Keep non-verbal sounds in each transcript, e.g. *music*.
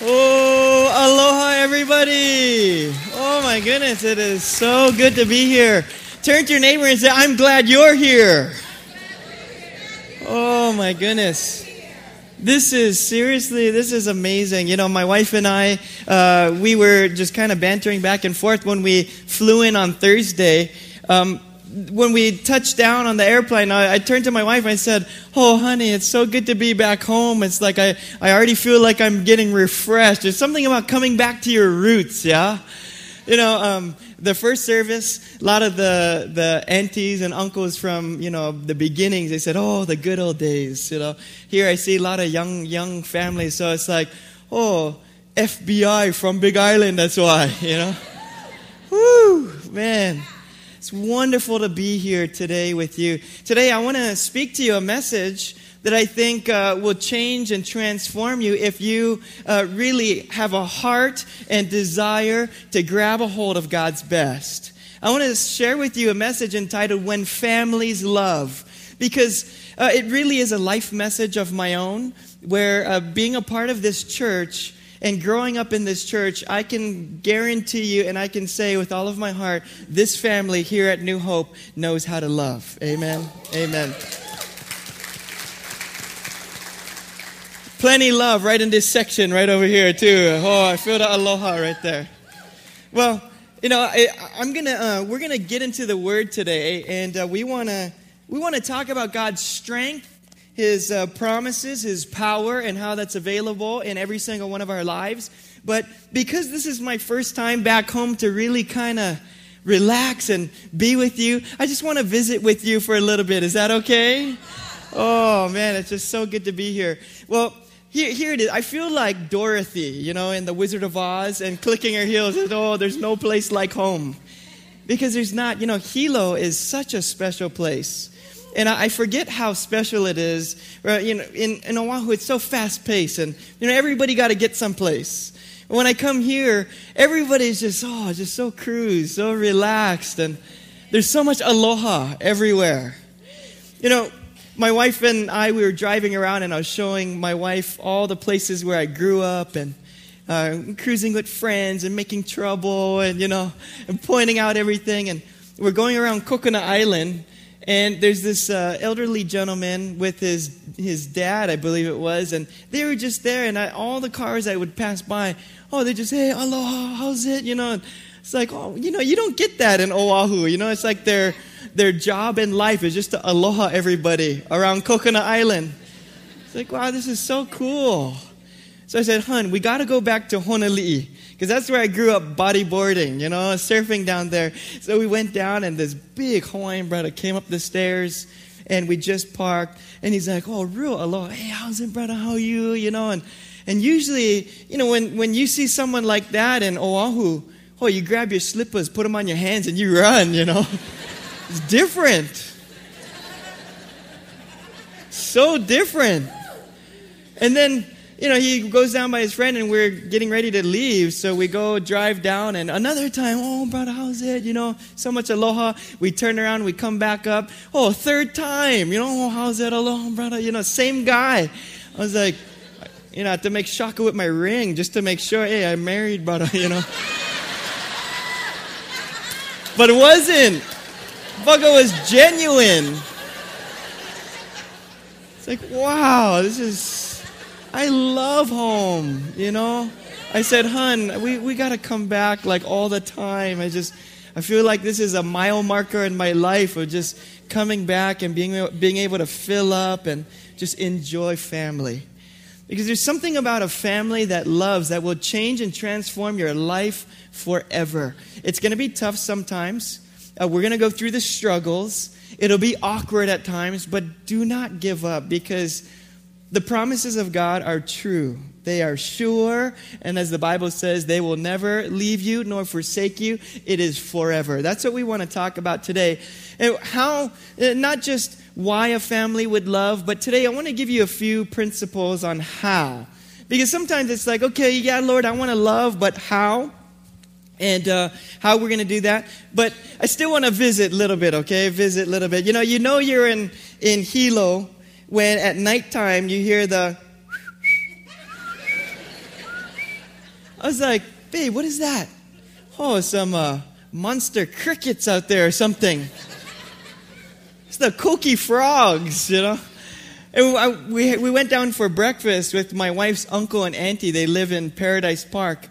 Oh, aloha, everybody. Oh, my goodness. It is so good to be here. Turn to your neighbor and say, I'm glad you're here. Oh, my goodness. This is seriously, this is amazing. You know, my wife and I, uh, we were just kind of bantering back and forth when we flew in on Thursday. Um, when we touched down on the airplane, I, I, turned to my wife and I said, Oh, honey, it's so good to be back home. It's like I, I already feel like I'm getting refreshed. There's something about coming back to your roots, yeah? You know, um, the first service, a lot of the, the aunties and uncles from, you know, the beginnings, they said, Oh, the good old days, you know. Here I see a lot of young, young families, so it's like, Oh, FBI from Big Island, that's why, *laughs* you know. Woo, man. It's wonderful to be here today with you. Today, I want to speak to you a message that I think uh, will change and transform you if you uh, really have a heart and desire to grab a hold of God's best. I want to share with you a message entitled When Families Love, because uh, it really is a life message of my own, where uh, being a part of this church and growing up in this church, I can guarantee you and I can say with all of my heart, this family here at New Hope knows how to love. Amen. Amen. Plenty love right in this section right over here too. Oh, I feel the aloha right there. Well, you know, I, am gonna uh, we're gonna get into the word today, and uh, we wanna we wanna talk about God's strength his uh, promises, His power, and how that's available in every single one of our lives. But because this is my first time back home to really kind of relax and be with you, I just want to visit with you for a little bit. Is that okay? Oh, man, it's just so good to be here. Well, here, here it is. I feel like Dorothy, you know, in The Wizard of Oz and clicking her heels. And, Oh, there's no place like home. Because there's not, you know, Hilo is such a special place. And I forget how special it is. You know, in, in Oahu, it's so fast paced, and you know everybody got to get someplace. When I come here, everybody's just oh, just so cruise, so relaxed, and there's so much aloha everywhere. You know, my wife and I we were driving around, and I was showing my wife all the places where I grew up, and uh, cruising with friends, and making trouble, and you know, and pointing out everything, and we're going around Coconut Island and there's this uh, elderly gentleman with his his dad, I believe it was, and they were just there. And I, all the cars I would pass by, oh, they just hey, aloha, how's it? You know, it's like oh, you know, you don't get that in Oahu. You know, it's like their their job in life is just to aloha everybody around Coconut Island. It's like wow, this is so cool. So I said, hun, we got to go back to Honolulu because that's where I grew up bodyboarding, you know, surfing down there. So we went down, and this big Hawaiian brother came up the stairs, and we just parked. And he's like, "Oh, real aloha. Hey, how's it, brother? How are you? You know?" And and usually, you know, when when you see someone like that in Oahu, oh, you grab your slippers, put them on your hands, and you run. You know, *laughs* it's different. So different. And then you know, he goes down by his friend and we're getting ready to leave. So we go drive down and another time, oh, brother, how's it? You know, so much aloha. We turn around, we come back up. Oh, third time, you know, oh, how's it? Aloha, brother. You know, same guy. I was like, you know, I have to make shaka with my ring just to make sure, hey, I'm married, brother, you know. but it wasn't. Bugger was genuine. It's like, wow, this is I love home, you know? I said, hun, we, we got to come back like all the time. I just, I feel like this is a mile marker in my life of just coming back and being, being able to fill up and just enjoy family. Because there's something about a family that loves that will change and transform your life forever. It's going to be tough sometimes. Uh, we're going to go through the struggles. It'll be awkward at times, but do not give up because the promises of God are true. They are sure, and as the Bible says, they will never leave you nor forsake you. It is forever. That's what we want to talk about today. And how, uh, not just why a family would love, but today I want to give you a few principles on how. Because sometimes it's like, okay, yeah, Lord, I want to love, but how? and uh, how we're going to do that. But I still want to visit a little bit, okay? Visit a little bit. You know, you know you're in, in Hilo when at nighttime you hear the I was like, babe, what is that? Oh, some uh, monster crickets out there or something. It's the coqui frogs, you know. And I, we, we went down for breakfast with my wife's uncle and auntie. They live in Paradise Park.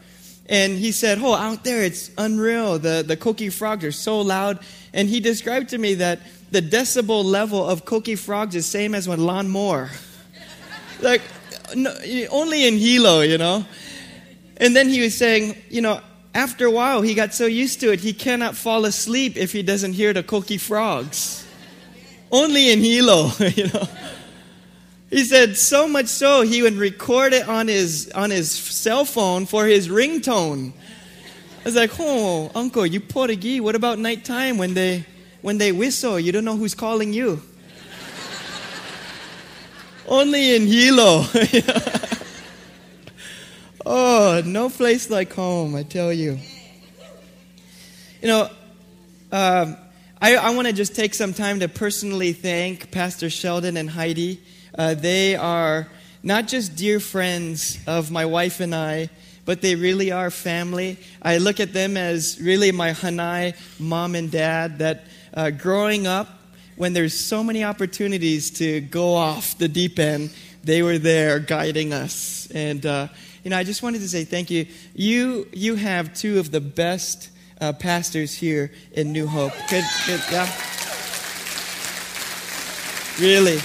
And he said, Oh, out there, it's unreal. The, the coqui frogs are so loud. And he described to me that the decibel level of coqui frogs is same as when Lon Moore. like, no, only in Hilo, you know. And then he was saying, you know, after a while, he got so used to it, he cannot fall asleep if he doesn't hear the coqui frogs. only in Hilo, *laughs* you know. He said so much so he would record it on his on his cell phone for his ringtone. I was like, "Oh, uncle, you Portuguese. What about nighttime when they when they whistle? You don't know who's calling you." Only in Hilo. *laughs* oh, no place like home, I tell you. You know, um, I, I want to just take some time to personally thank Pastor Sheldon and Heidi. Uh, they are not just dear friends of my wife and I, but they really are family. I look at them as really my Hanai mom and dad that uh, growing up, when there's so many opportunities to go off the deep end, they were there guiding us. And, uh, you know, I just wanted to say thank you. You, you have two of the best uh, pastors here in New Hope. Yeah. Really.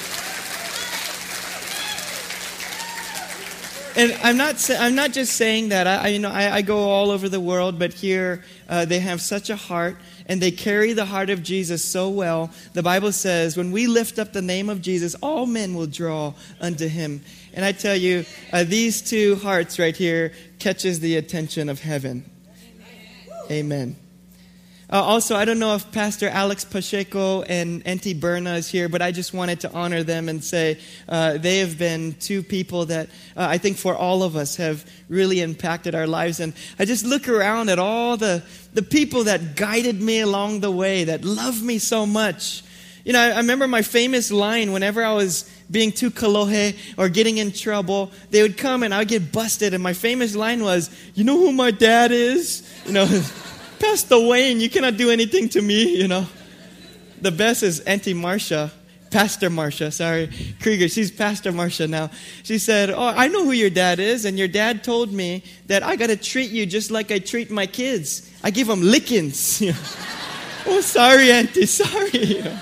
and I'm not, I'm not just saying that. I, you know, I, I, go all over the world, but here uh, they have such a heart and they carry the heart of Jesus so well. The Bible says, when we lift up the name of Jesus, all men will draw unto him. And I tell you, uh, these two hearts right here catches the attention of heaven. Amen. Uh, also, I don't know if Pastor Alex Pacheco and Auntie Berna is here, but I just wanted to honor them and say uh, they have been two people that uh, I think for all of us have really impacted our lives. And I just look around at all the, the people that guided me along the way, that love me so much. You know, I, I remember my famous line whenever I was being too kolohe or getting in trouble, they would come and I would get busted. And my famous line was, You know who my dad is? You know. *laughs* Pastor Wayne, you cannot do anything to me, you know. The best is Auntie Marcia, Pastor Marcia, sorry, Krieger. She's Pastor Marcia now. She said, Oh, I know who your dad is, and your dad told me that I got to treat you just like I treat my kids. I give them lickings. *laughs* oh, sorry, Auntie, sorry. *laughs*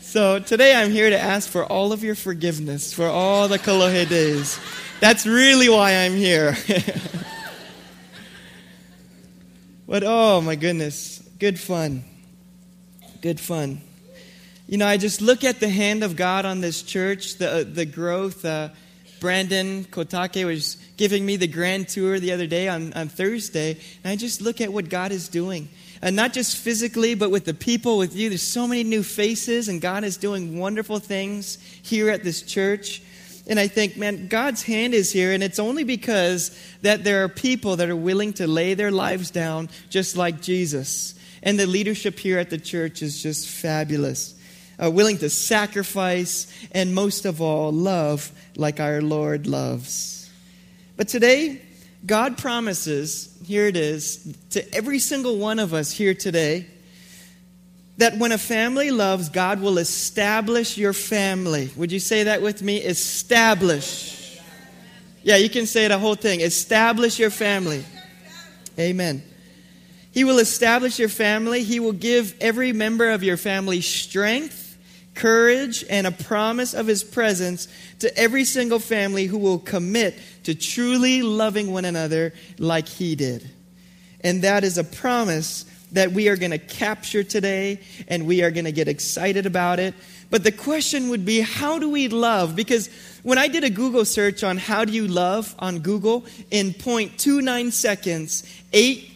So today I'm here to ask for all of your forgiveness for all the Kolohe days. That's really why I'm here. *laughs* But oh my goodness, good fun. Good fun. You know, I just look at the hand of God on this church, the, the growth. Uh, Brandon Kotake was giving me the grand tour the other day on, on Thursday, and I just look at what God is doing. And not just physically, but with the people, with you. There's so many new faces, and God is doing wonderful things here at this church. And I think, man, God's hand is here, and it's only because that there are people that are willing to lay their lives down just like Jesus. And the leadership here at the church is just fabulous. Uh, willing to sacrifice, and most of all, love like our Lord loves. But today, God promises, here it is, to every single one of us here today that when a family loves, God will establish your family. Would you say that with me? Establish. Yeah, you can say the whole thing. Establish your family. Amen. He will establish your family. He will give every member of your family strength, courage, and a promise of His presence to every single family who will commit to truly loving one another like He did. And that is a promise that we are going to capture today and we are going to get excited about it. But the question would be, how do we love? Because when I did a Google search on how do you love on Google, in 0.29 seconds, 8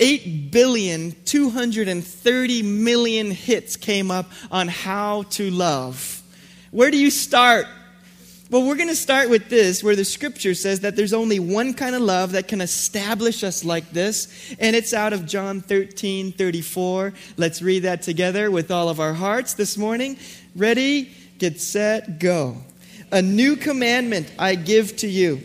8 billion 230 million hits came up on how to love. Where do you start? Well, we're going to start with this, where the scripture says that there's only one kind of love that can establish us like this, and it's out of John 13 34. Let's read that together with all of our hearts this morning. Ready, get set, go. A new commandment I give to you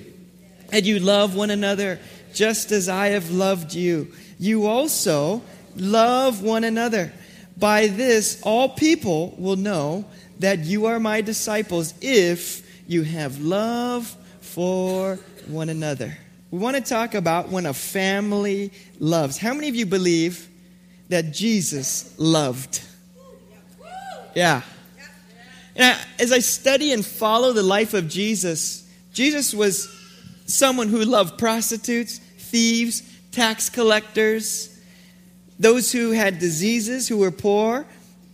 and you love one another just as I have loved you. You also love one another. By this, all people will know that you are my disciples if you have love for one another. We want to talk about when a family loves. How many of you believe that Jesus loved? Yeah. And as I study and follow the life of Jesus, Jesus was someone who loved prostitutes, thieves, tax collectors, those who had diseases, who were poor,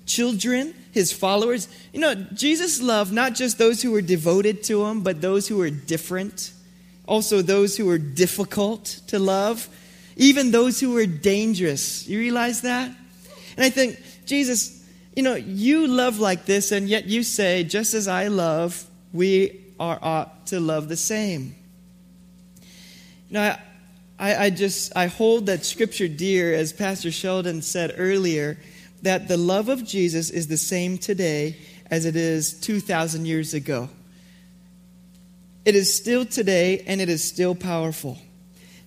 children, his followers. You know, Jesus loved not just those who were devoted to him, but those who were different, also those who were difficult to love, even those who were dangerous. You realize that? And I think, Jesus, you know, you love like this, and yet you say, just as I love, we are ought to love the same. You know, I, I just I hold that scripture dear, as Pastor Sheldon said earlier, that the love of Jesus is the same today as it is 2,000 years ago. It is still today and it is still powerful.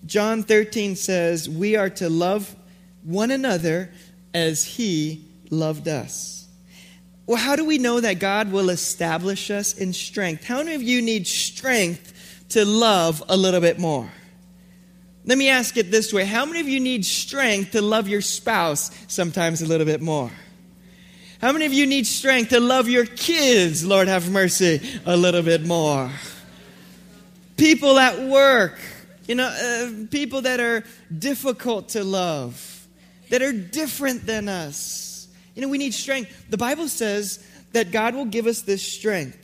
John 13 says, We are to love one another as He loved us. Well, how do we know that God will establish us in strength? How many of you need strength to love a little bit more? Let me ask it this way How many of you need strength to love your spouse sometimes a little bit more? How many of you need strength to love your kids, Lord have mercy, a little bit more? People at work, you know, uh, people that are difficult to love, that are different than us. You know, we need strength. The Bible says that God will give us this strength.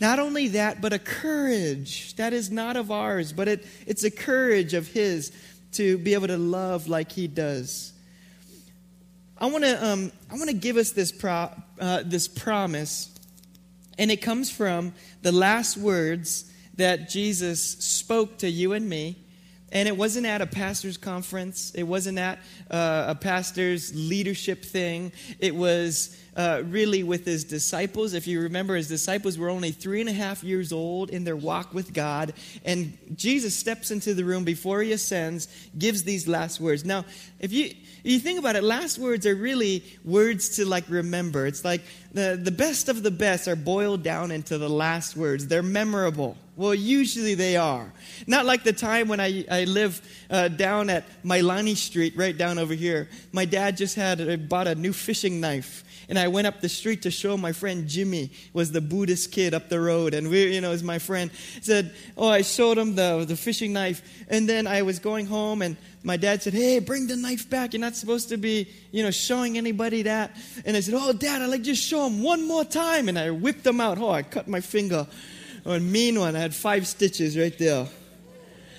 Not only that, but a courage that is not of ours, but it, it's a courage of His to be able to love like He does. I want to um, I want to give us this pro, uh, this promise, and it comes from the last words that Jesus spoke to you and me. And it wasn't at a pastor's conference. It wasn't at uh, a pastor's leadership thing. It was uh, really with his disciples. If you remember, his disciples were only three and a half years old in their walk with God. And Jesus steps into the room before he ascends, gives these last words. Now, if you, if you think about it, last words are really words to like remember. It's like the, the best of the best are boiled down into the last words. They're memorable. Well, usually they are. Not like the time when I, I live uh, down at Mailani Street, right down over here. My dad just had uh, bought a new fishing knife and I went up the street to show my friend Jimmy was the Buddhist kid up the road, and we, you know, is my friend. Said, oh, I showed him the the fishing knife, and then I was going home, and my dad said, hey, bring the knife back. You're not supposed to be, you know, showing anybody that. And I said, oh, Dad, I like just show him one more time, and I whipped him out. Oh, I cut my finger. Oh, a mean one. I had five stitches right there.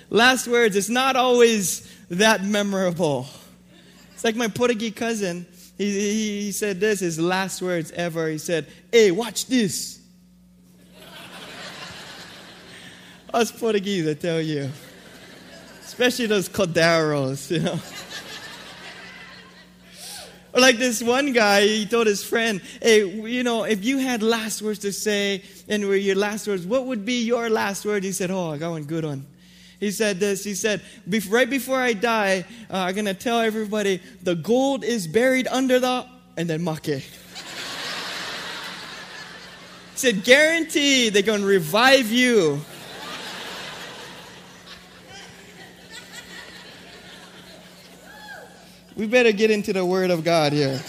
Last words. It's not always that memorable. It's like my Portuguese cousin he, he, he said this, his last words ever. He said, Hey, watch this. *laughs* Us Portuguese, I tell you. Especially those corderos, you know. Or *laughs* like this one guy, he told his friend, hey, you know, if you had last words to say and were your last words, what would be your last word? He said, oh, I got one good one. He said this. He said, right before I die, uh, I'm going to tell everybody the gold is buried under the, and then make. he said, guarantee they're going to revive you. we better get into the Word of God here.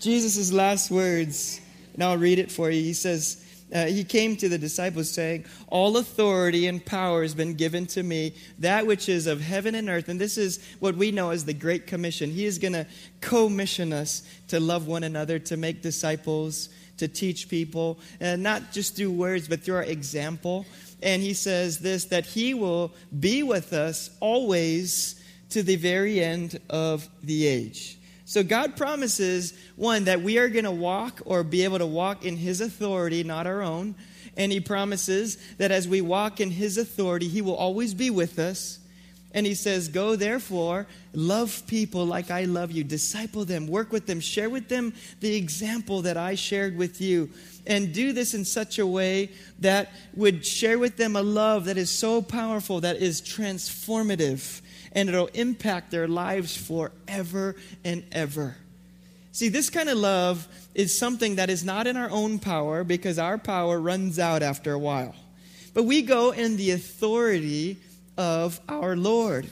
Jesus' last words, and I'll read it for you. He says, uh, he came to the disciples saying, All authority and power has been given to me, that which is of heaven and earth. And this is what we know as the Great Commission. He is going to commission us to love one another, to make disciples, to teach people, and not just through words, but through our example. And he says this that he will be with us always to the very end of the age. So God promises, one, that we are going to walk or be able to walk in His authority, not our own. And He promises that as we walk in His authority, He will always be with us. And he says, Go therefore, love people like I love you, disciple them, work with them, share with them the example that I shared with you. And do this in such a way that would share with them a love that is so powerful, that is transformative, and it'll impact their lives forever and ever. See, this kind of love is something that is not in our own power because our power runs out after a while. But we go in the authority of our Lord.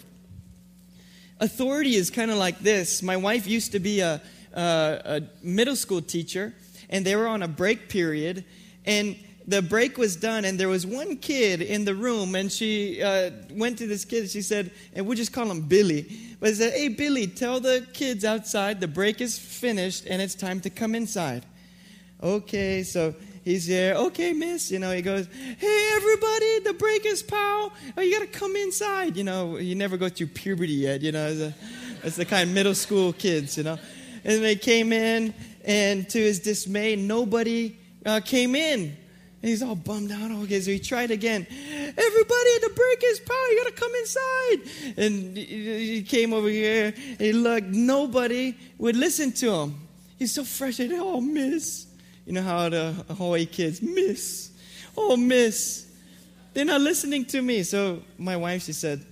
Authority is kind of like this. My wife used to be a, a, a middle school teacher, and they were on a break period, and the break was done, and there was one kid in the room, and she uh, went to this kid. She said, and we'll just call him Billy. But she said, "Hey, Billy, tell the kids outside the break is finished, and it's time to come inside." Okay, so he's there. Okay, miss. You know, he goes, Hey, everybody, the break is pow. Oh, you got to come inside. You know, he never goes through puberty yet. You know, it's, a, it's the kind of middle school kids, you know. And they came in, and to his dismay, nobody uh, came in. He's all bummed out. Okay, so he tried again. Everybody, the break is pow. You got to come inside. And he came over here. And he looked. Nobody would listen to him. He's so frustrated. Oh, miss. You know how the Hawaii kids, miss, oh, miss. They're not listening to me. So my wife, she said,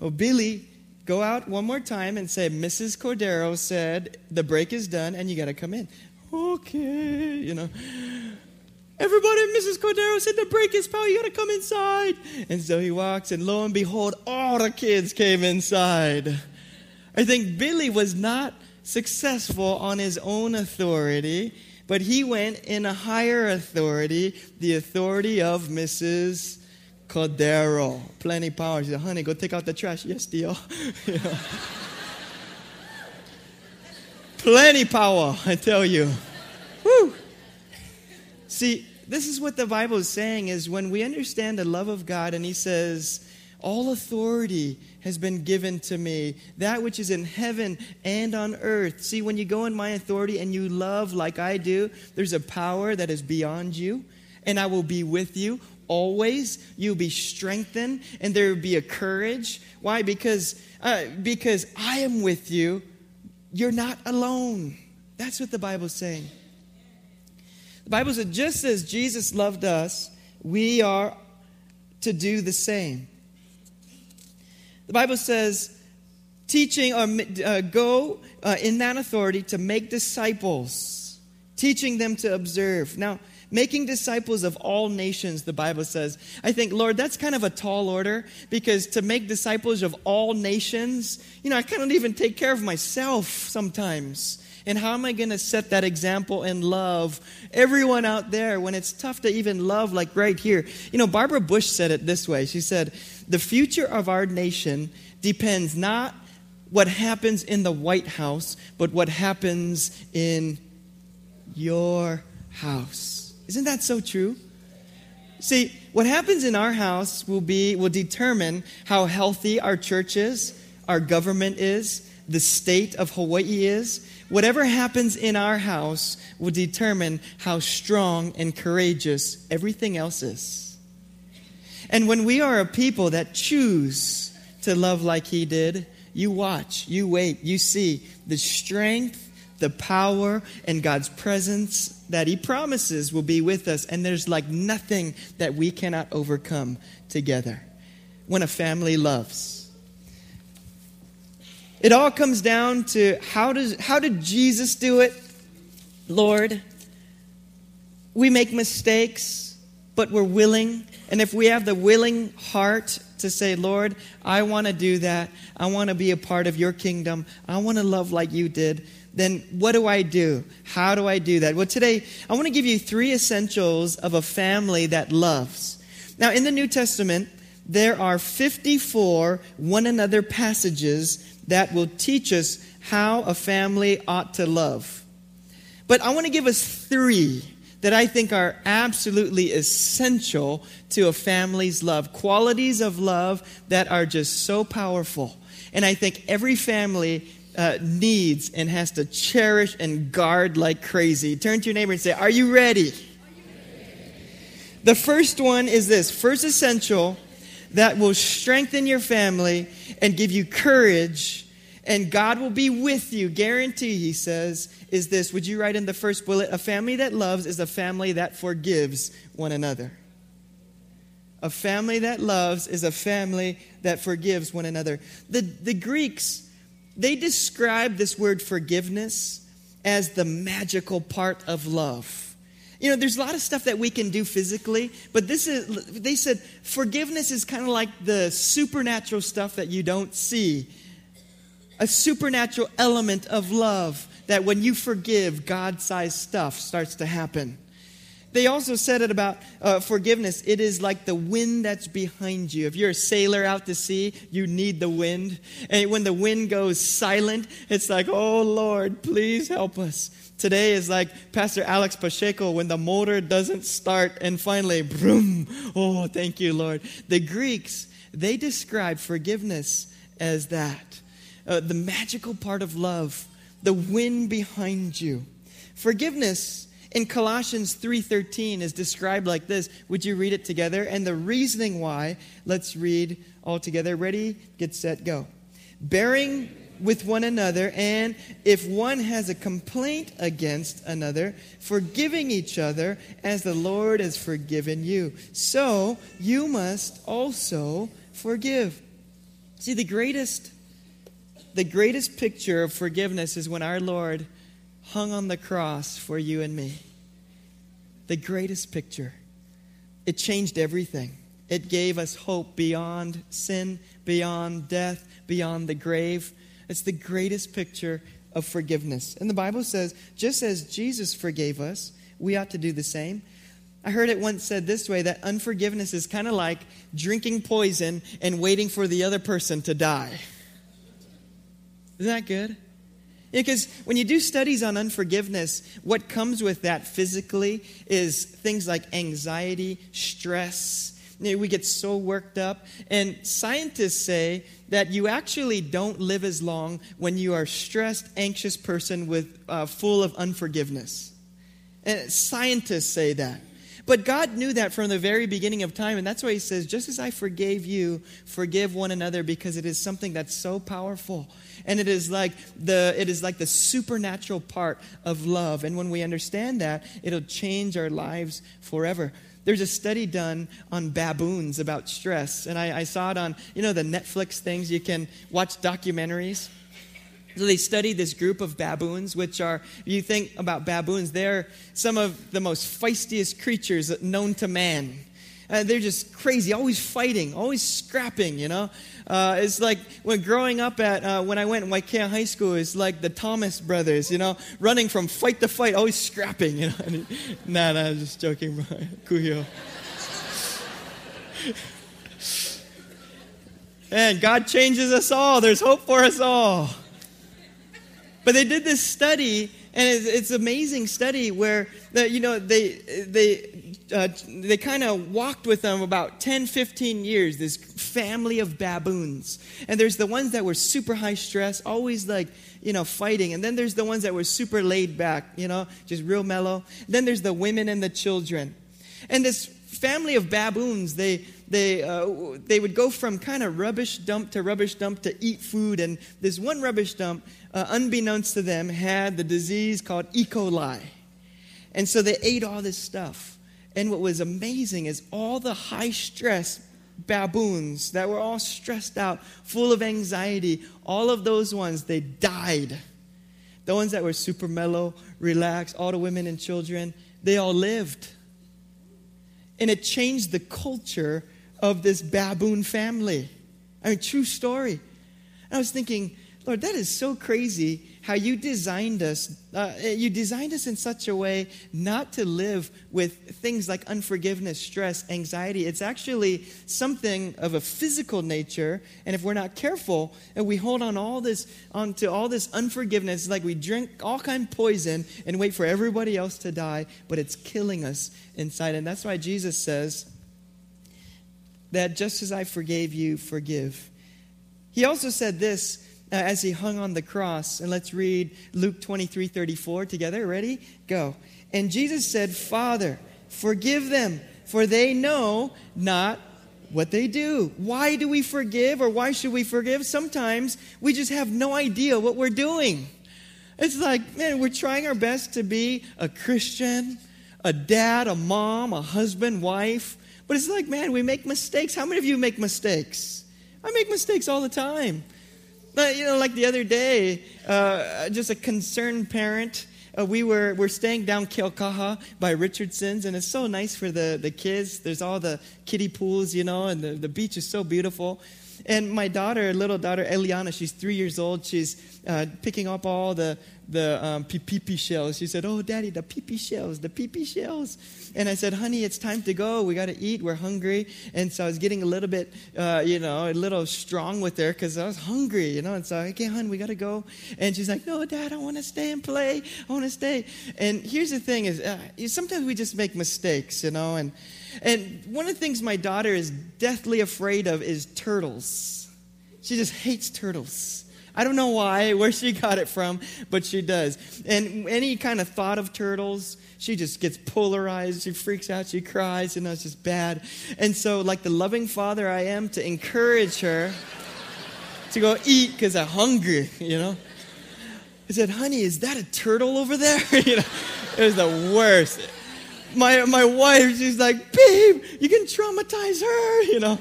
oh, Billy, go out one more time and say, Mrs. Cordero said the break is done and you got to come in. Okay, you know. Everybody, Mrs. Cordero said the break is power. You got to come inside. And so he walks, and lo and behold, all the kids came inside. I think Billy was not successful on his own authority. But he went in a higher authority, the authority of Mrs. Cordero. Plenty power. She said, honey, go take out the trash. Yes, deal. *laughs* Plenty power, I tell you. Woo. See, this is what the Bible is saying is when we understand the love of God and he says, all authority has been given to me, that which is in heaven and on earth. See, when you go in my authority and you love like I do, there's a power that is beyond you, and I will be with you always. You'll be strengthened, and there will be a courage. Why? Because, uh, because I am with you. You're not alone. That's what the Bible's saying. The Bible says, just as Jesus loved us, we are to do the same. The Bible says, teaching or uh, go uh, in that authority to make disciples, teaching them to observe. Now, making disciples of all nations, the Bible says. I think, Lord, that's kind of a tall order because to make disciples of all nations, you know, I kind of even take care of myself sometimes. And how am I going to set that example and love everyone out there when it's tough to even love, like right here? You know, Barbara Bush said it this way. She said, The future of our nation depends not what happens in the White House, but what happens in your house. Isn't that so true? See, what happens in our house will be will determine how healthy our church is, our government is, the state of Hawaii is, Whatever happens in our house will determine how strong and courageous everything else is. And when we are a people that choose to love like He did, you watch, you wait, you see the strength, the power, and God's presence that He promises will be with us. And there's like nothing that we cannot overcome together when a family loves. It all comes down to how, does, how did Jesus do it? Lord, we make mistakes, but we're willing. And if we have the willing heart to say, Lord, I want to do that, I want to be a part of your kingdom, I want to love like you did, then what do I do? How do I do that? Well, today, I want to give you three essentials of a family that loves. Now, in the New Testament, there are 54 one another passages that will teach us how a family ought to love. But I want to give us three that I think are absolutely essential to a family's love. Qualities of love that are just so powerful. And I think every family uh, needs and has to cherish and guard like crazy. Turn to your neighbor and say, Are you ready? Are you ready? The first one is this first essential that will strengthen your family and give you courage, and God will be with you. Guarantee, he says, is this. Would you write in the first bullet? A family that loves is a family that forgives one another. A family that loves is a family that forgives one another. The, the Greeks, they describe this word forgiveness as the magical part of love. You know, there's a lot of stuff that we can do physically, but this is, they said forgiveness is kind of like the supernatural stuff that you don't see. A supernatural element of love that when you forgive, God sized stuff starts to happen. They also said it about uh, forgiveness. It is like the wind that's behind you. If you're a sailor out to sea, you need the wind. And when the wind goes silent, it's like, oh Lord, please help us. Today is like Pastor Alex Pacheco when the motor doesn't start and finally, boom. Oh, thank you, Lord. The Greeks, they describe forgiveness as that uh, the magical part of love, the wind behind you. Forgiveness in Colossians 3:13 is described like this. Would you read it together? And the reasoning why, let's read all together. Ready? Get set, go. Bearing with one another, and if one has a complaint against another, forgiving each other as the Lord has forgiven you. So you must also forgive. See, the greatest the greatest picture of forgiveness is when our Lord hung on the cross for you and me. The greatest picture. It changed everything. It gave us hope beyond sin, beyond death, beyond the grave. It's the greatest picture of forgiveness. And the Bible says, just as Jesus forgave us, we ought to do the same. I heard it once said this way that unforgiveness is kind of like drinking poison and waiting for the other person to die. Isn't that good? Because when you do studies on unforgiveness, what comes with that physically is things like anxiety, stress. We get so worked up. And scientists say that you actually don't live as long when you are stressed, anxious person with uh, full of unforgiveness. And scientists say that. But God knew that from the very beginning of time, and that's why He says, Just as I forgave you, forgive one another, because it is something that's so powerful. And it is like the it is like the supernatural part of love. And when we understand that, it'll change our lives forever. There's a study done on baboons about stress, and I, I saw it on, you know, the Netflix things. You can watch documentaries. So they studied this group of baboons, which are, you think about baboons, they're some of the most feistiest creatures known to man. Uh, they're just crazy, always fighting, always scrapping, you know. Uh, it's like when growing up at, uh, when I went Waiakea High School, it's like the Thomas brothers, you know, running from fight to fight, always scrapping, you know. *laughs* nah, nah, I'm just joking, Kuhio. *laughs* and God changes us all. There's hope for us all. But they did this study, and it's, it's amazing study where the, you know they they uh, they kind of walked with them about 10, 15 years. This family of baboons, and there's the ones that were super high stress, always like you know fighting, and then there's the ones that were super laid back, you know, just real mellow. Then there's the women and the children, and this family of baboons, they, they, uh, they would go from kind of rubbish dump to rubbish dump to eat food. And this one rubbish dump, uh, unbeknownst to them, had the disease called E. coli. And so they ate all this stuff. And what was amazing is all the high stress baboons that were all stressed out, full of anxiety, all of those ones, they died. The ones that were super mellow, relaxed, all the women and children, they all lived and it changed the culture of this baboon family. I mean, true story. I was thinking, Lord, that is so crazy how you designed us. Uh, you designed us in such a way not to live with things like unforgiveness, stress, anxiety. It's actually something of a physical nature, and if we're not careful, and we hold on all this onto all this unforgiveness, like we drink all kind of poison and wait for everybody else to die, but it's killing us inside. And that's why Jesus says that just as I forgave you, forgive. He also said this Uh, as he hung on the cross. And let's read Luke 23 34 together. Ready? Go. And Jesus said, Father, forgive them, for they know not what they do. Why do we forgive or why should we forgive? Sometimes we just have no idea what we're doing. It's like, man, we're trying our best to be a Christian, a dad, a mom, a husband, wife. But it's like, man, we make mistakes. How many of you make mistakes? I make mistakes all the time. But, you know, like the other day, uh, just a concerned parent uh, we were we're staying down Keaukaha by Richardson's, and it's so nice for the, the kids. There's all the kiddie pools, you know, and the, the beach is so beautiful. And my daughter, little daughter Eliana, she's three years old. She's uh, picking up all the the um, pee shells. She said, "Oh, Daddy, the pee shells, the pee shells." And I said, "Honey, it's time to go. We got to eat. We're hungry." And so I was getting a little bit, uh, you know, a little strong with her because I was hungry, you know. And so, okay, honey, we got to go. And she's like, "No, Dad, I want to stay and play. I want to stay." And here's the thing: is uh, sometimes we just make mistakes, you know. And and one of the things my daughter is deathly afraid of is turtles. She just hates turtles. I don't know why, where she got it from, but she does. And any kind of thought of turtles, she just gets polarized. She freaks out. She cries. Know, it's just bad. And so, like the loving father I am, to encourage her to go eat because I'm hungry, you know. I said, honey, is that a turtle over there? *laughs* you know, it was the worst. My, my wife, she's like, babe, you can traumatize her, you know.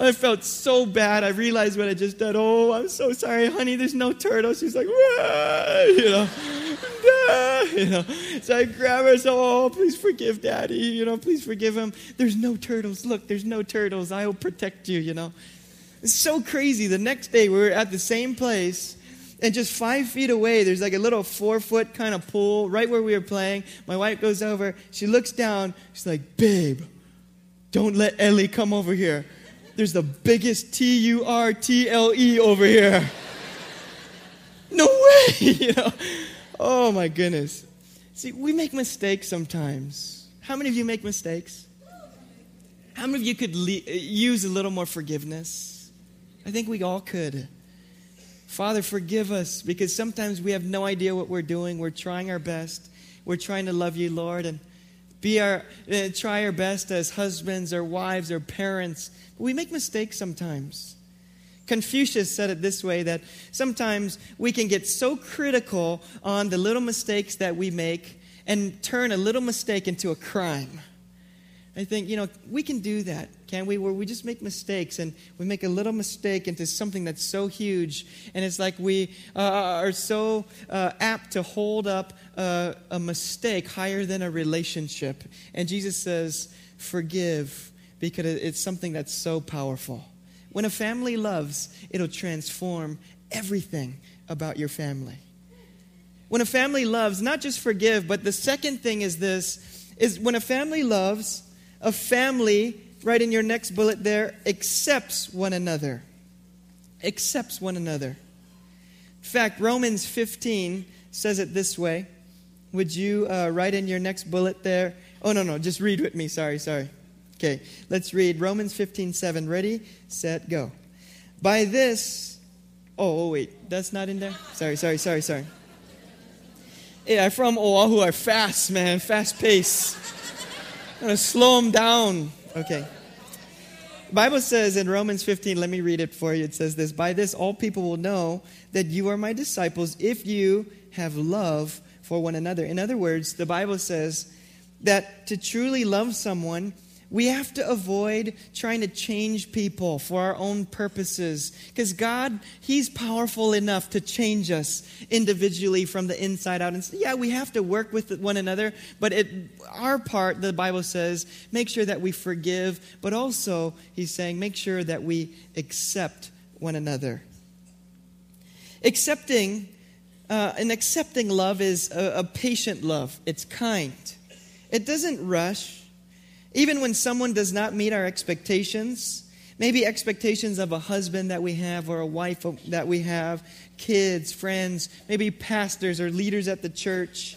I felt so bad. I realized what I just did. Oh, I'm so sorry, honey. There's no turtle. She's like, you know, you know. So I grab her. So, oh, please forgive Daddy. You know, please forgive him. There's no turtles. Look, there's no turtles. I will protect you. You know. It's so crazy. The next day, we were at the same place. And just five feet away, there's like a little four foot kind of pool right where we were playing. My wife goes over. She looks down. She's like, Babe, don't let Ellie come over here there's the biggest T U R T L E over here. No way, *laughs* you know. Oh my goodness. See, we make mistakes sometimes. How many of you make mistakes? How many of you could le- use a little more forgiveness? I think we all could. Father, forgive us because sometimes we have no idea what we're doing. We're trying our best. We're trying to love you, Lord, and be our uh, try our best as husbands or wives or parents But we make mistakes sometimes. Confucius said it this way that sometimes we can get so critical on the little mistakes that we make and turn a little mistake into a crime. I think, you know, we can do that, can we? Where we just make mistakes and we make a little mistake into something that's so huge. And it's like we uh, are so uh, apt to hold up uh, a mistake higher than a relationship. And Jesus says, forgive because it's something that's so powerful. When a family loves, it'll transform everything about your family. When a family loves, not just forgive, but the second thing is this is when a family loves, a family, right in your next bullet there, accepts one another. Accepts one another. In fact, Romans 15 says it this way. Would you uh, write in your next bullet there? Oh, no, no, just read with me. Sorry, sorry. Okay, let's read Romans 15 7. Ready, set, go. By this, oh, oh, wait, that's not in there? Sorry, sorry, sorry, sorry. Yeah, from Oahu are fast, man, fast pace. I'm going to slow them down. Okay. Bible says in Romans 15, let me read it for you. It says this By this, all people will know that you are my disciples if you have love for one another. In other words, the Bible says that to truly love someone, we have to avoid trying to change people for our own purposes because God, He's powerful enough to change us individually from the inside out. And so, yeah, we have to work with one another, but it, our part, the Bible says, make sure that we forgive, but also, He's saying, make sure that we accept one another. Accepting, uh, an accepting love is a, a patient love, it's kind, it doesn't rush. Even when someone does not meet our expectations, maybe expectations of a husband that we have or a wife that we have, kids, friends, maybe pastors or leaders at the church.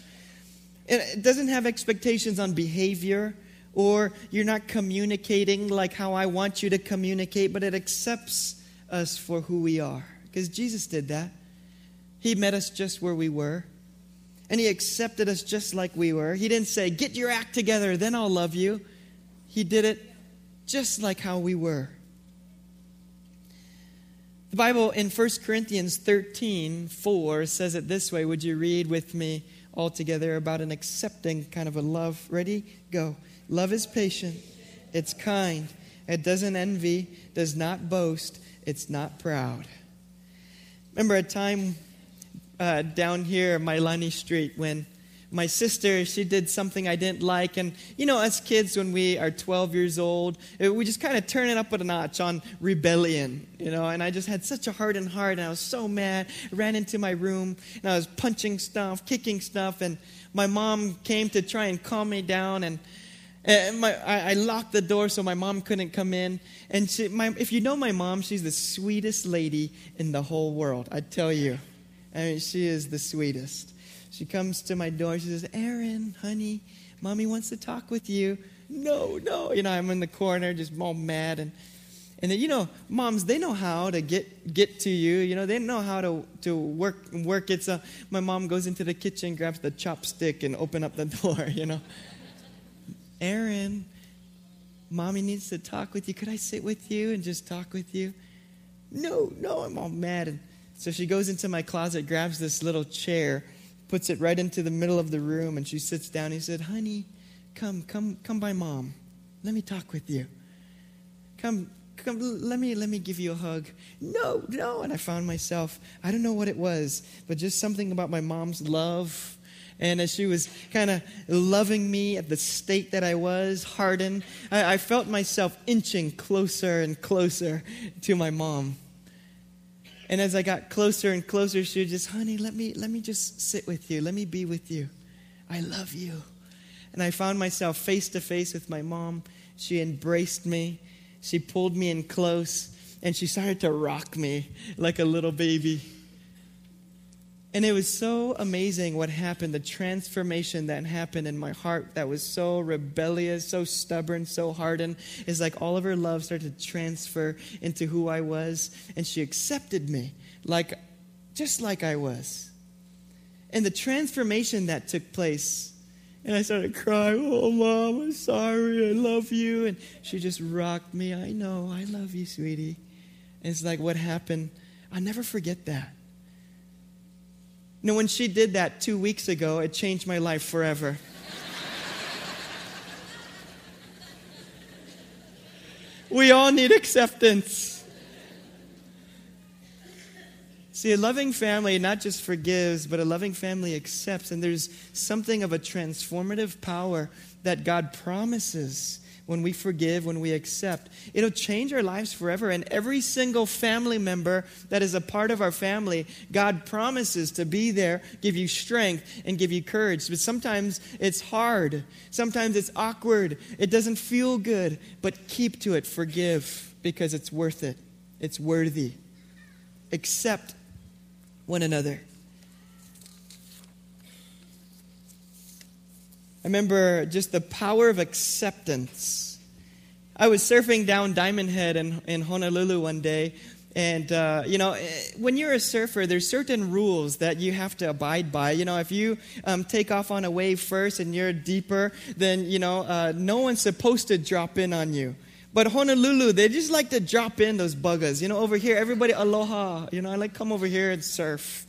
It doesn't have expectations on behavior or you're not communicating like how I want you to communicate, but it accepts us for who we are. Because Jesus did that. He met us just where we were, and He accepted us just like we were. He didn't say, Get your act together, then I'll love you. He did it just like how we were. The Bible in 1 Corinthians 13 4 says it this way. Would you read with me all together about an accepting kind of a love? Ready? Go. Love is patient, it's kind, it doesn't envy, does not boast, it's not proud. Remember a time uh, down here, Mailani Street, when my sister, she did something I didn't like. And, you know, us kids, when we are 12 years old, we just kind of turn it up a notch on rebellion, you know. And I just had such a hardened heart, and I was so mad. I ran into my room, and I was punching stuff, kicking stuff. And my mom came to try and calm me down. And, and my, I, I, locked the door so my mom couldn't come in. And she, my, if you know my mom, she's the sweetest lady in the whole world. I tell you. I mean, she is the sweetest. She comes to my door. She says, Aaron, honey, mommy wants to talk with you. No, no. You know, I'm in the corner just all mad. And, and then, you know, moms, they know how to get, get to you. You know, they know how to, to work, work it. So my mom goes into the kitchen, grabs the chopstick, and open up the *laughs* door, you know. Aaron, mommy needs to talk with you. Could I sit with you and just talk with you? No, no, I'm all mad. And so she goes into my closet, grabs this little chair, puts it right into the middle of the room, and she sits down. He said, Honey, come, come, come by mom. Let me talk with you. Come, come, let me, let me give you a hug. No, no. And I found myself, I don't know what it was, but just something about my mom's love. And as she was kind of loving me at the state that I was, hardened, I, I felt myself inching closer and closer to my mom. And as I got closer and closer, she just, honey, let me, let me just sit with you. Let me be with you. I love you. And I found myself face to face with my mom. She embraced me. She pulled me in close and she started to rock me like a little baby. And it was so amazing what happened, the transformation that happened in my heart that was so rebellious, so stubborn, so hardened. Is like all of her love started to transfer into who I was, and she accepted me like just like I was. And the transformation that took place, and I started crying, Oh, mom, I'm sorry, I love you. And she just rocked me. I know, I love you, sweetie. And it's like what happened. I'll never forget that. You know, when she did that two weeks ago, it changed my life forever. we all need acceptance. See, a loving family not just forgives, but a loving family accepts. And there's something of a transformative power that God promises when we forgive, when we accept. It'll change our lives forever. And every single family member that is a part of our family, God promises to be there, give you strength, and give you courage. But sometimes it's hard, sometimes it's awkward, it doesn't feel good, but keep to it. Forgive because it's worth it, it's worthy. Accept one another. I remember just the power of acceptance. I was surfing down Diamond Head in, in Honolulu one day, and, uh, you know, eh, when you're a surfer, there's certain rules that you have to abide by. You know, if you um, take off on a wave first and you're deeper, then, you know, uh, no one's supposed to drop in on you. But Honolulu, they just like to drop in those buggers. You know, over here, everybody aloha. You know, I like come over here and surf.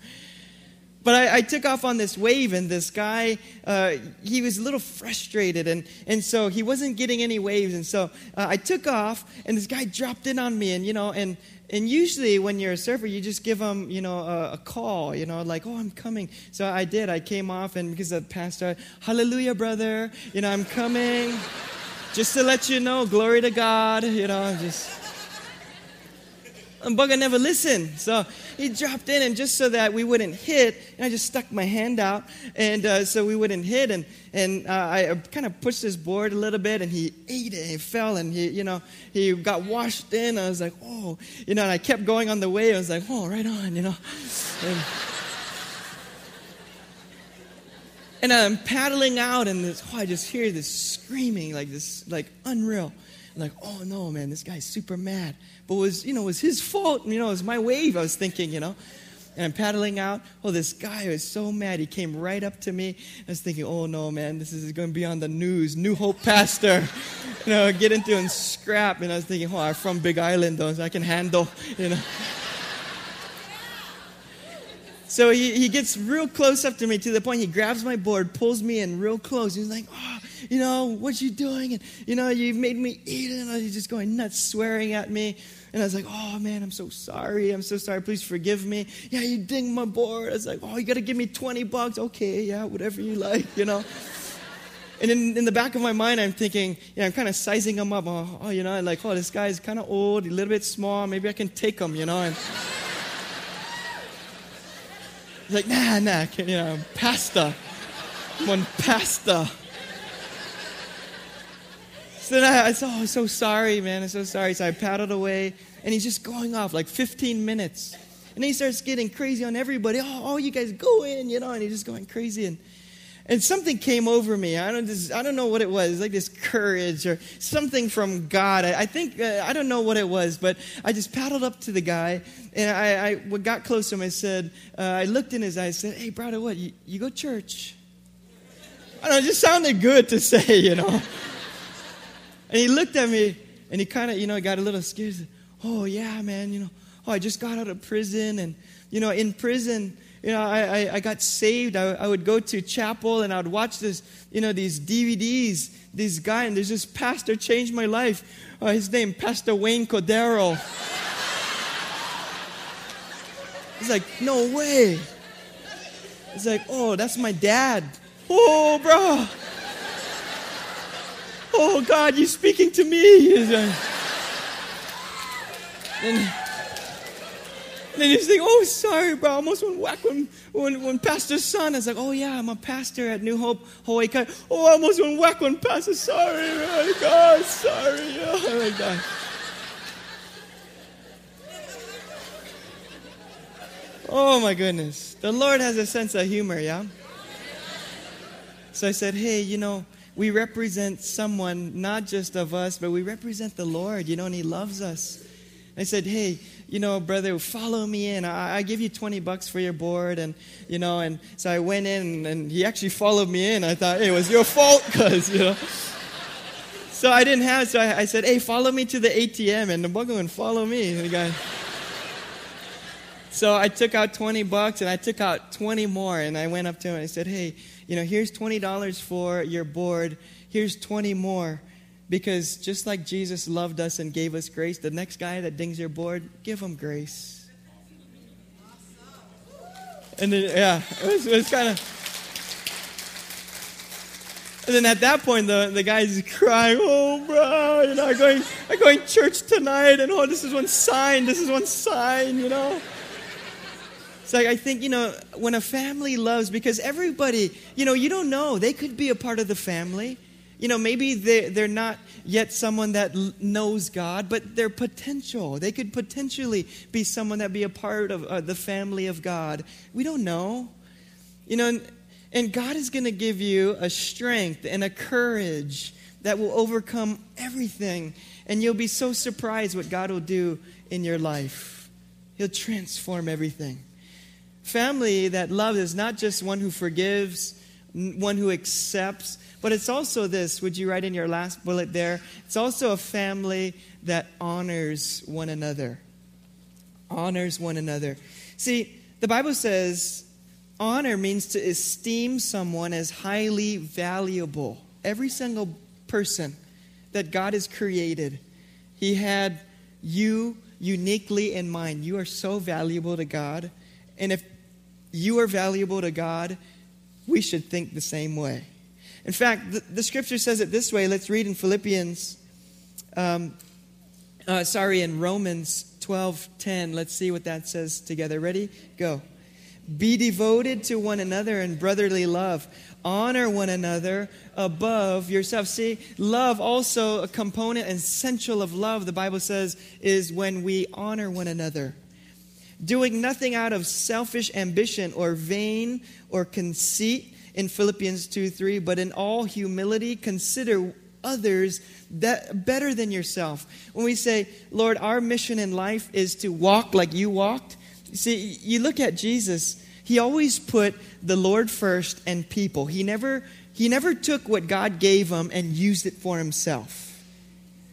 But I, I, took off on this wave, and this guy, uh, he was a little frustrated, and, and so he wasn't getting any waves. And so uh, I took off, and this guy dropped in on me, and you know, and and usually when you're a surfer, you just give him, you know, a, a call, you know, like, oh, I'm coming. So I did. I came off, and because the pastor, hallelujah, brother, you know, I'm coming, just to let you know, glory to God, you know, just. And Bugger never listened. So he dropped in, and just so that we wouldn't hit, and I just stuck my hand out, and uh, so we wouldn't hit. And, and uh, I kind of pushed his board a little bit, and he ate it. He fell, and he, you know, he got washed in. I was like, oh, you know, and I kept going on the wave. I was like, oh, right on, you know. And, and I'm paddling out, and this, oh, I just hear this screaming, like this, like unreal. I'm like, oh no, man, this guy's super mad. But was, you know, was his fault. You know, it was my wave, I was thinking, you know. and I'm paddling out. Oh, this guy was so mad. He came right up to me. I was thinking, oh no, man, this is going to be on the news. New Hope pastor, *laughs* you know, get into and scrap. And I was thinking, oh, I'm from Big Island, though, so I can handle, you know. *laughs* So he, he gets real close up to me to the point he grabs my board, pulls me in real close. He's like, oh, you know, what you doing? And, you know, you made me eat it. And he's just going nuts, swearing at me. And I was like, oh, man, I'm so sorry. I'm so sorry. Please forgive me. Yeah, you dinged my board. I was like, oh, you got to give me 20 bucks. Okay, yeah, whatever you like, you know. And in, in the back of my mind, I'm thinking, yeah, I'm kind of sizing him up. Oh, oh you know, like, oh, this guy's kind of old, a little bit small. Maybe I can take him, you know. And, *laughs* like, nah, nah, you know, pasta. One pasta. So then I, I said, oh, I'm so sorry, man. I'm so sorry. So I paddled away, and he's just going off like 15 minutes. And he starts getting crazy on everybody. Oh, oh, you guys go in, you know, and he's just going crazy. And and something came over me. I don't, just, I don't know what it was, like this courage or something from God. I, I think, uh, I don't know what it was, but I just paddled up to the guy and I, I got close to him. I said, uh, I looked in his eyes, I said, Hey, brother, what? You, you go church? I don't know, it just sounded good to say, you know. And he looked at me and he kind of, you know, got a little scared. Said, oh, yeah, man, you know, oh, I just got out of prison. And, you know, in prison, you know, I, I, I got saved. I, I, would go to chapel and I would watch this, you know, these DVDs, this guy, and there's this pastor changed my life. Uh, his name, Pastor Wayne Cordeiro. *laughs* He's like, no way. He's like, oh, that's my dad. Oh, bro. Oh, God, you're speaking to me. And, and then he's like, oh, sorry, bro. I almost went whack when, when, when Pastor's son. I was like, oh, yeah, I'm a pastor at New Hope, Hawaii. Oh, I almost went whack when Pastor, sorry, man. God, sorry. Oh, my God. Oh, my goodness. The Lord has a sense of humor, yeah? So I said, hey, you know, we represent someone, not just of us, but we represent the Lord, you know, and He loves us. I said, hey, you know, brother, follow me in. I, I give you 20 bucks for your board. And, you know, and so I went in and he actually followed me in. I thought, hey, it was your fault because, you know. So I didn't have, so I, I, said, hey, follow me to the ATM. And the bugger went, follow me. And the guy, so I took out 20 bucks and I took out 20 more. And I went up to him and I said, hey, you know, here's $20 for your board. Here's 20 more. Because just like Jesus loved us and gave us grace, the next guy that dings your board, give him grace. And then, yeah, it was, was kind of. And then at that point, the, the guy's crying, oh, bro, you know, I'm going, I'm going church tonight, and oh, this is one sign, this is one sign, you know. Like, I think, you know, when a family loves, because everybody, you know, you don't know, they could be a part of the family you know, maybe they're, they're not yet someone that knows God, but they're potential. They could potentially be someone that be a part of uh, the family of God. We don't know. You know, and God is going to give you a strength and a courage that will overcome everything. And you'll be so surprised what God will do in your life. He'll transform everything. Family that loves is not just one who forgives, one who accepts, but it's also this, would you write in your last bullet there? It's also a family that honors one another. Honors one another. See, the Bible says honor means to esteem someone as highly valuable. Every single person that God has created, He had you uniquely in mind. You are so valuable to God. And if you are valuable to God, we should think the same way. In fact, the, the scripture says it this way. Let's read in Philippians, um, uh, sorry, in Romans 12 10. Let's see what that says together. Ready? Go. Be devoted to one another in brotherly love. Honor one another above yourself. See, love also a component essential of love, the Bible says, is when we honor one another. Doing nothing out of selfish ambition or vain or conceit in Philippians 2 3, but in all humility, consider others that better than yourself. When we say, Lord, our mission in life is to walk like you walked, See, you look at Jesus, he always put the Lord first and people. He never, he never took what God gave him and used it for himself.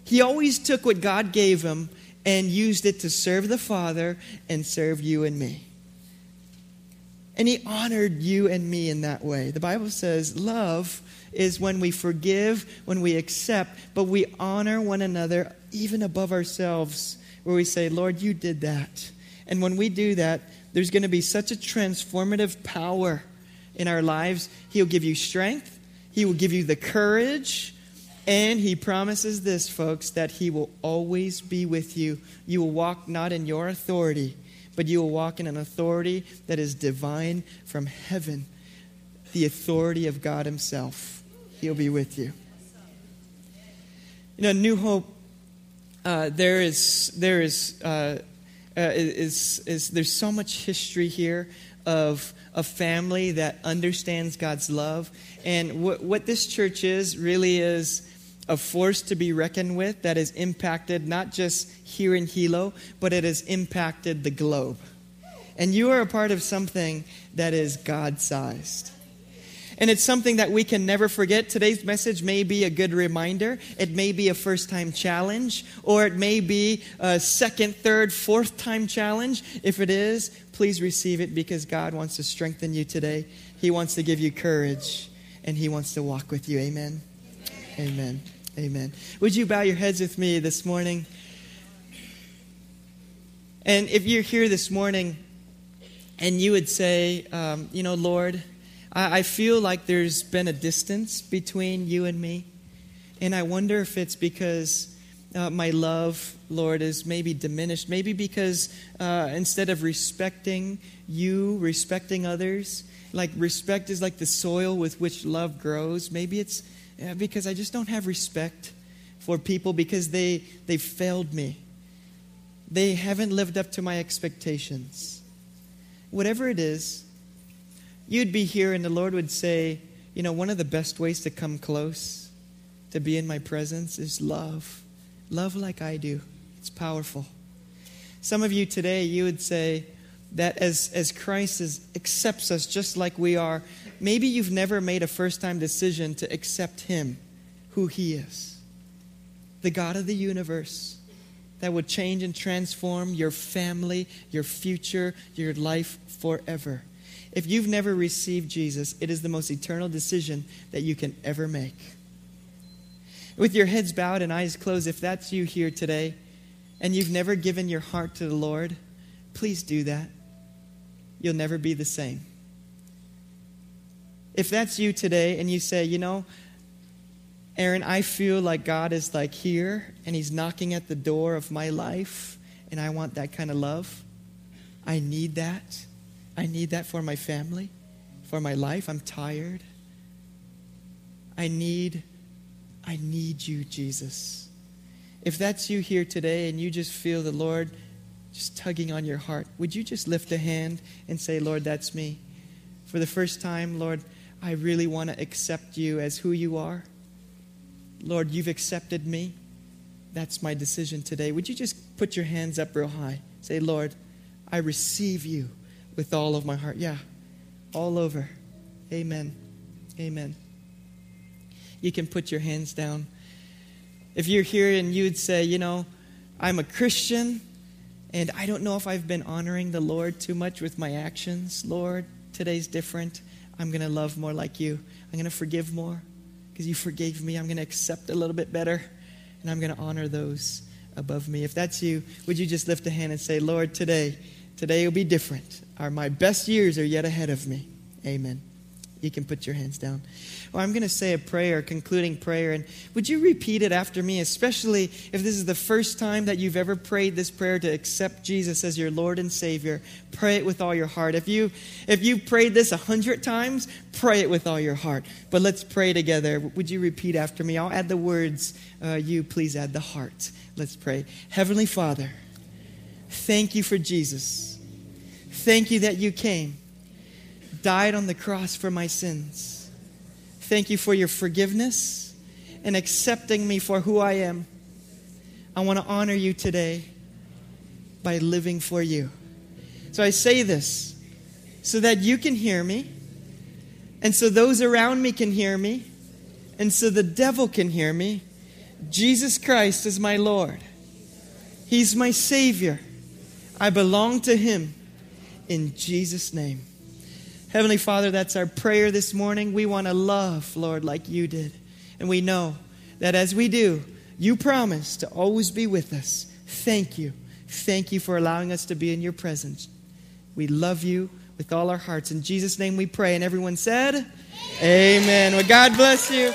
He always took what God gave him and used it to serve the Father and serve you and me. And he honored you and me in that way. The Bible says love is when we forgive, when we accept, but we honor one another even above ourselves, where we say, Lord, you did that. And when we do that, there's going to be such a transformative power in our lives. He'll give you strength, He will give you the courage. And he promises this, folks, that he will always be with you. You will walk not in your authority, but you will walk in an authority that is divine from heaven, the authority of God Himself. He'll be with you. You know, New Hope, uh, there is, there is, uh, uh, is, is, there's so much history here of a family that understands God's love. And what, what this church is really is a force to be reckoned with that has impacted not just here in Hilo, but it has impacted the globe. And you are a part of something that is God sized. And it's something that we can never forget. Today's message may be a good reminder. It may be a first time challenge, or it may be a second, third, fourth time challenge. If it is, please receive it because God wants to strengthen you today. He wants to give you courage, and He wants to walk with you. Amen. Amen. Amen. Would you bow your heads with me this morning? And if you're here this morning and you would say, um, you know, Lord, I, I feel like there's been a distance between you and me. And I wonder if it's because uh, my love, Lord, is maybe diminished. Maybe because uh, instead of respecting you, respecting others, like respect is like the soil with which love grows. Maybe it's uh, because I just don't have respect for people because they, they've failed me. They haven't lived up to my expectations. Whatever it is, you'd be here and the Lord would say, you know, one of the best ways to come close, to be in my presence, is love. Love like I do. It's powerful. Some of you today, you would say that as, as Christ is, accepts us just like we are, maybe you've never made a first time decision to accept Him, who He is. The God of the universe that would change and transform your family, your future, your life forever. If you've never received Jesus, it is the most eternal decision that you can ever make. With your heads bowed and eyes closed, if that's you here today and you've never given your heart to the Lord, please do that. You'll never be the same. If that's you today and you say, you know, Aaron, I feel like God is like here and He's knocking at the door of my life, and I want that kind of love. I need that. I need that for my family, for my life. I'm tired. I need, I need you, Jesus. If that's you here today and you just feel the Lord just tugging on your heart, would you just lift a hand and say, Lord, that's me? For the first time, Lord, I really want to accept you as who you are. Lord, you've accepted me. That's my decision today. Would you just put your hands up real high? Say, Lord, I receive you with all of my heart. Yeah, all over. Amen. Amen. You can put your hands down. If you're here and you'd say, you know, I'm a Christian and I don't know if I've been honoring the Lord too much with my actions, Lord, today's different. I'm going to love more like you. I'm going to forgive more because you forgave me. I'm going to accept a little bit better, and I'm going to honor those above me. If that's you, would you just lift a hand and say, Lord, today, today will be different. Our, my best years are yet ahead of me. Amen. You can put your hands down. Well, I'm going to say a prayer, concluding prayer, and would you repeat it after me, especially if this is the first time that you've ever prayed this prayer to accept Jesus as your Lord and Savior? Pray it with all your heart. If you if you prayed this a hundred times, pray it with all your heart. But let's pray together. Would you repeat after me? I'll add the words. Uh, you please add the heart. Let's pray. Heavenly Father, thank you for Jesus. Thank you that you came died on the cross for my sins. Thank you for your forgiveness and accepting me for who I am. I want to honor you today by living for you. So I say this so that you can hear me, and so those around me can hear me, and so the devil can hear me. Jesus Christ is my Lord. He's my Savior. I belong to Him in Jesus' name. Heavenly Father, that's our prayer this morning. We want to love, Lord, like you did. And we know that as we do, you promise to always be with us. Thank you. Thank you for allowing us to be in your presence. We love you with all our hearts. In Jesus' name we pray. And everyone said, Amen. Amen. Well, God bless you.